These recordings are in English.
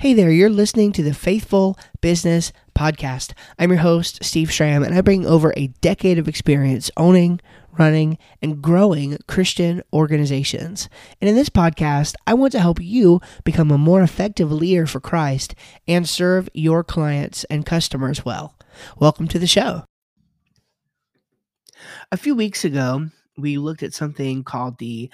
Hey there, you're listening to the Faithful Business Podcast. I'm your host, Steve Schramm, and I bring over a decade of experience owning, running, and growing Christian organizations. And in this podcast, I want to help you become a more effective leader for Christ and serve your clients and customers well. Welcome to the show. A few weeks ago, we looked at something called the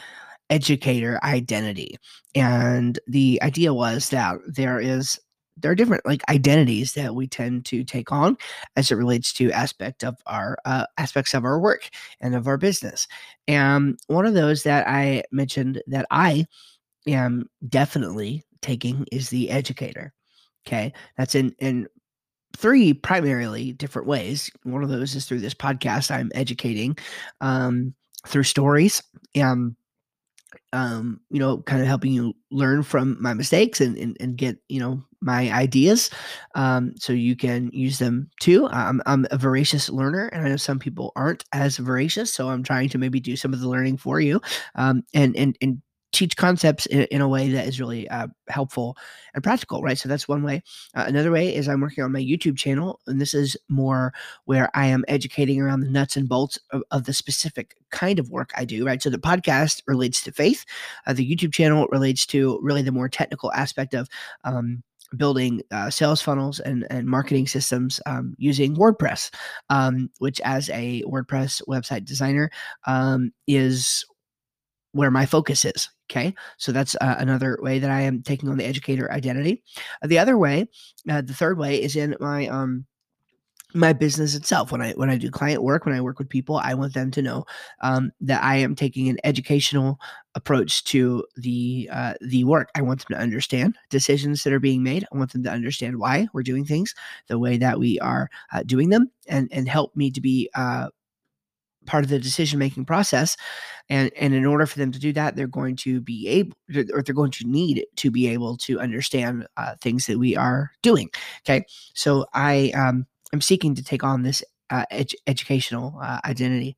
educator identity. And the idea was that there is there are different like identities that we tend to take on as it relates to aspect of our uh, aspects of our work and of our business and one of those that i mentioned that i am definitely taking is the educator okay that's in in three primarily different ways one of those is through this podcast i'm educating um, through stories and um, you know, kind of helping you learn from my mistakes and, and, and get, you know, my ideas um, so you can use them too. I'm, I'm a voracious learner, and I know some people aren't as voracious. So I'm trying to maybe do some of the learning for you um, and, and, and teach concepts in, in, a way that is really uh, helpful and practical, right? So that's one way. Uh, another way is I'm working on my YouTube channel, and this is more where I am educating around the nuts and bolts of, of the specific kind of work I do, right? So the podcast relates to faith, uh, the YouTube channel relates to really the more technical aspect of um, building uh, sales funnels and, and marketing systems um, using WordPress, um, which, as a WordPress website designer, um, is where my focus is. Okay. So that's uh, another way that I am taking on the educator identity. Uh, the other way, uh, the third way is in my, um, my business itself when i when i do client work when i work with people i want them to know um, that i am taking an educational approach to the uh, the work i want them to understand decisions that are being made i want them to understand why we're doing things the way that we are uh, doing them and and help me to be uh, part of the decision making process and and in order for them to do that they're going to be able or they're going to need to be able to understand uh, things that we are doing okay? So i um i'm seeking to take on this uh, ed- educational uh, identity.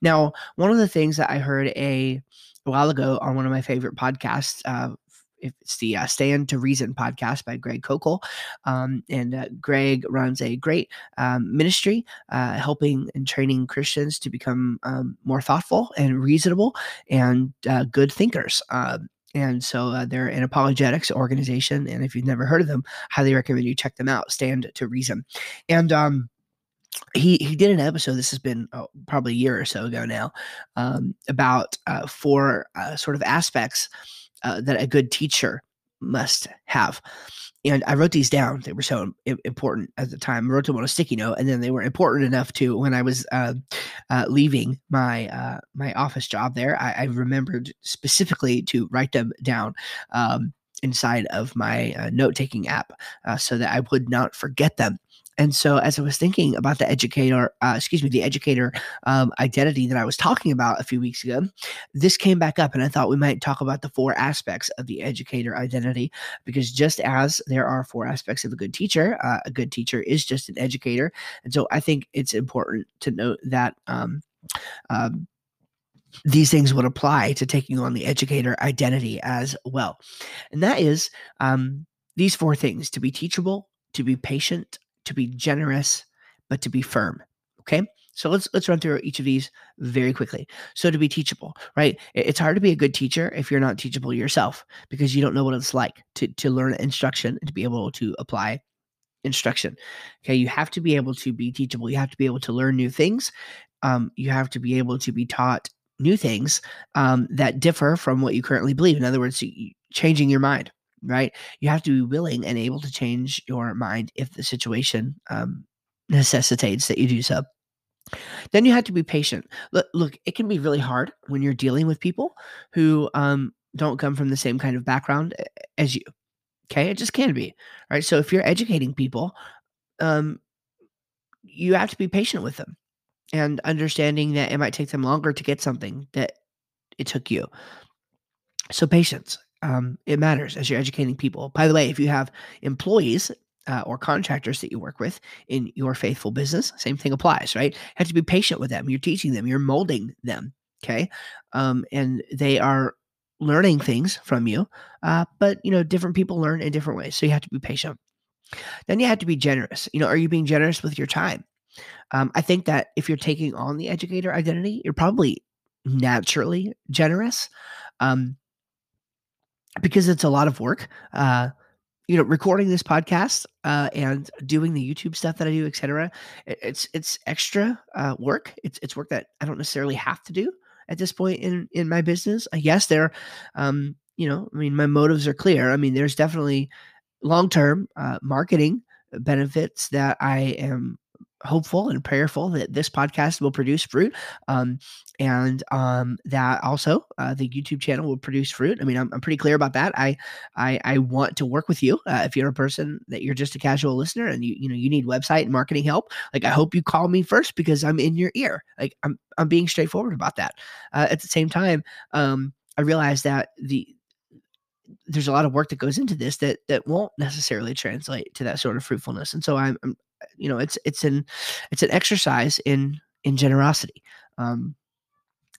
Now one of the things that i heard a, a while ago on one of my favorite podcasts uh, it's the uh, Stand to Reason podcast by Greg Koukl. Um, and uh, Greg runs a great um, ministry uh, helping and training Christians to become um, more thoughtful and reasonable and uh, good thinkers. Um, and so uh, they're an apologetics organization. And if you've never heard of them, highly recommend you check them out. Stand to Reason. And um, he he did an episode. This has been oh, probably a year or so ago now, um, about uh, four uh, sort of aspects uh, that a good teacher must have. And I wrote these down. They were so important at the time. I wrote them on a sticky note, and then they were important enough to when I was uh, uh, leaving my uh, my office job there. I, I, remembered specifically to write them down um, inside of my uh, note taking app uh, so that I would not forget them. And so, as I was thinking about the educator, uh, excuse me, the educator um, identity that I was talking about a few weeks ago, this came back up, and I thought we might talk about the four aspects of the educator identity. Because just as there are four aspects of a good teacher, uh, a good teacher is just an educator. And so, I think it's important to note that. Um, um, these things would apply to taking on the educator identity as well. And that is um, these four things to be teachable, to be patient, to be generous, but to be firm. Okay. So let's let's run through each of these very quickly. So to be teachable, right? It's hard to be a good teacher if you're not teachable yourself because you don't know what it's like to to learn instruction and to be able to apply instruction. Okay, you have to be able to be teachable. You have to be able to learn new things. Um, you have to be able to be taught new things um, that differ from what you currently believe. In other words, changing your mind right? You have to be willing and able to change your mind if the situation um, necessitates that you do so. Then you have to be patient. Look, look, it can be really hard when you're dealing with people who um, don't come from the same kind of background as you. Okay, it just can be, right? So if you're educating people, um, you have to be patient with them and understanding that it might take them longer to get something that it took you. So patience um, it matters as you're educating people. By the way, if you have employees uh, or contractors that you work with in your faithful business, same thing applies, right? You have to be patient with them. You're teaching them, you're molding them, okay? Um, and they are learning things from you, uh, but you know, different people learn in different ways. So you have to be patient. Then you have to be generous. You know, are you being generous with your time? Um, I think that if you're taking on the educator identity, you're probably naturally generous um, because it's a lot of work. Uh, you know, recording this podcast uh, and doing the YouTube stuff that I do, etc. It, it's it's extra uh, work. It's it's work that I don't necessarily have to do at this point in in my business. I guess there, um, you know, I mean, my motives are clear. I mean, there's definitely long term uh, marketing benefits that I am hopeful and prayerful that this podcast will produce fruit um, and um, that also uh, the youtube channel will produce fruit. I mean I'm, I'm, pretty clear about that. I, I i want to work with you uh, if you're a person that you're just a casual listener and you you know you need website and marketing help like i hope you call me first because i'm in your ear. Like i'm i'm being straightforward about that. Uh, at the same time um, i realize that the there's a lot of work that goes into this that that won't necessarily translate to that sort of fruitfulness and so i'm, I'm you know it's it's an it's an exercise in in generosity um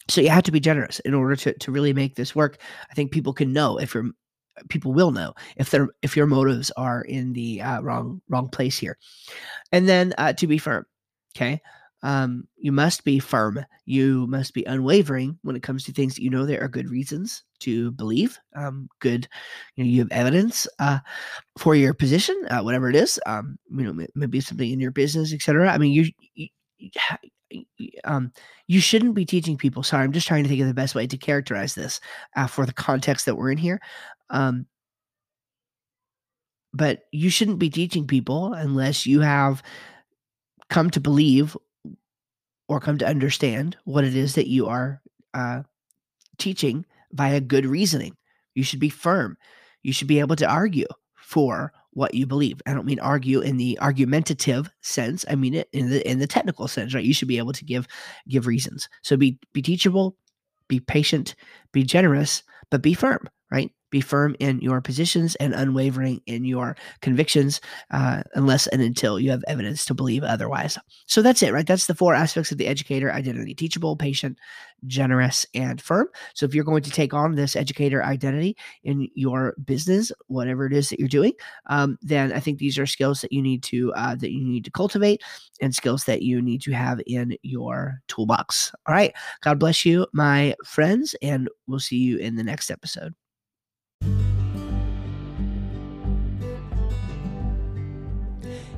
so you have to be generous in order to to really make this work. I think people can know if you're people will know if they're if your motives are in the uh, wrong wrong place here. And then uh, to be firm okay? Um, you must be firm. You must be unwavering when it comes to things that you know there are good reasons to believe. Um, good, you know, you have evidence uh, for your position, uh, whatever it is. Um, you know, maybe something in your business, etc. I mean, you, you, um, you shouldn't be teaching people. Sorry, I'm just trying to think of the best way to characterize this uh, for the context that we're in here. Um, but you shouldn't be teaching people unless you have come to believe or come to understand what it is that you are uh, teaching via good reasoning. You should be firm. You should be able to argue for what you believe. I don't mean argue in the argumentative sense. I mean it in the in the technical sense, right? You should be able to give give reasons. So be be teachable, be patient, be generous, but be firm, right? Be firm in your positions and unwavering in your convictions, uh, unless and until you have evidence to believe otherwise. So that's it, right? That's the four aspects of the educator identity teachable, patient, generous, and firm. So if you're going to take on this educator identity in your business, whatever it is that you're doing, um, then I think these are skills that you need to uh, that you need to cultivate and skills that you need to have in your toolbox. All right. God bless you, my friends, and we'll see you in the next episode.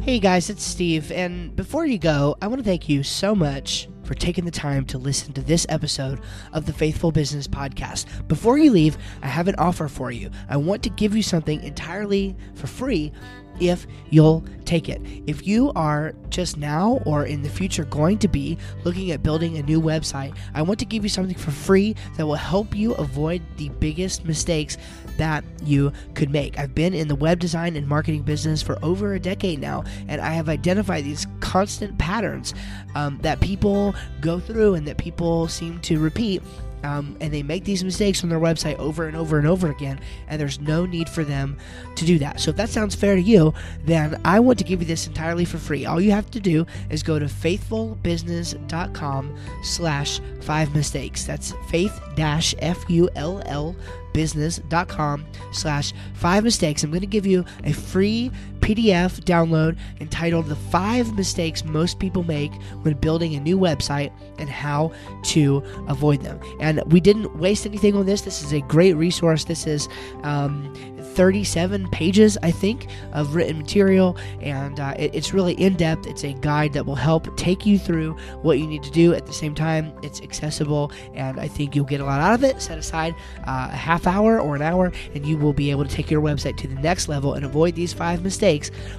Hey guys, it's Steve, and before you go, I want to thank you so much for taking the time to listen to this episode of the Faithful Business Podcast. Before you leave, I have an offer for you. I want to give you something entirely for free if you'll take it. If you are just now or in the future going to be looking at building a new website, I want to give you something for free that will help you avoid the biggest mistakes that you could make. I've been in the web design and marketing business for over a decade now, and I have identified these constant patterns um, that people go through and that people seem to repeat um, and they make these mistakes on their website over and over and over again, and there's no need for them to do that. So if that sounds fair to you, then I want to give you this entirely for free. All you have to do is go to faithfulbusiness.com slash five mistakes. That's faith dash F-U-L-L business.com slash five mistakes. I'm going to give you a free PDF download entitled The Five Mistakes Most People Make When Building a New Website and How to Avoid Them. And we didn't waste anything on this. This is a great resource. This is um, 37 pages, I think, of written material, and uh, it, it's really in depth. It's a guide that will help take you through what you need to do. At the same time, it's accessible, and I think you'll get a lot out of it. Set aside uh, a half hour or an hour, and you will be able to take your website to the next level and avoid these five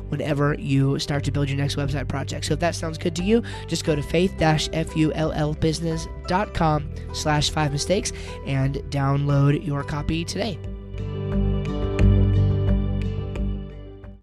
whenever you start to build your next website project. So if that sounds good to you, just go to faith-fullbusiness.com slash five mistakes and download your copy today.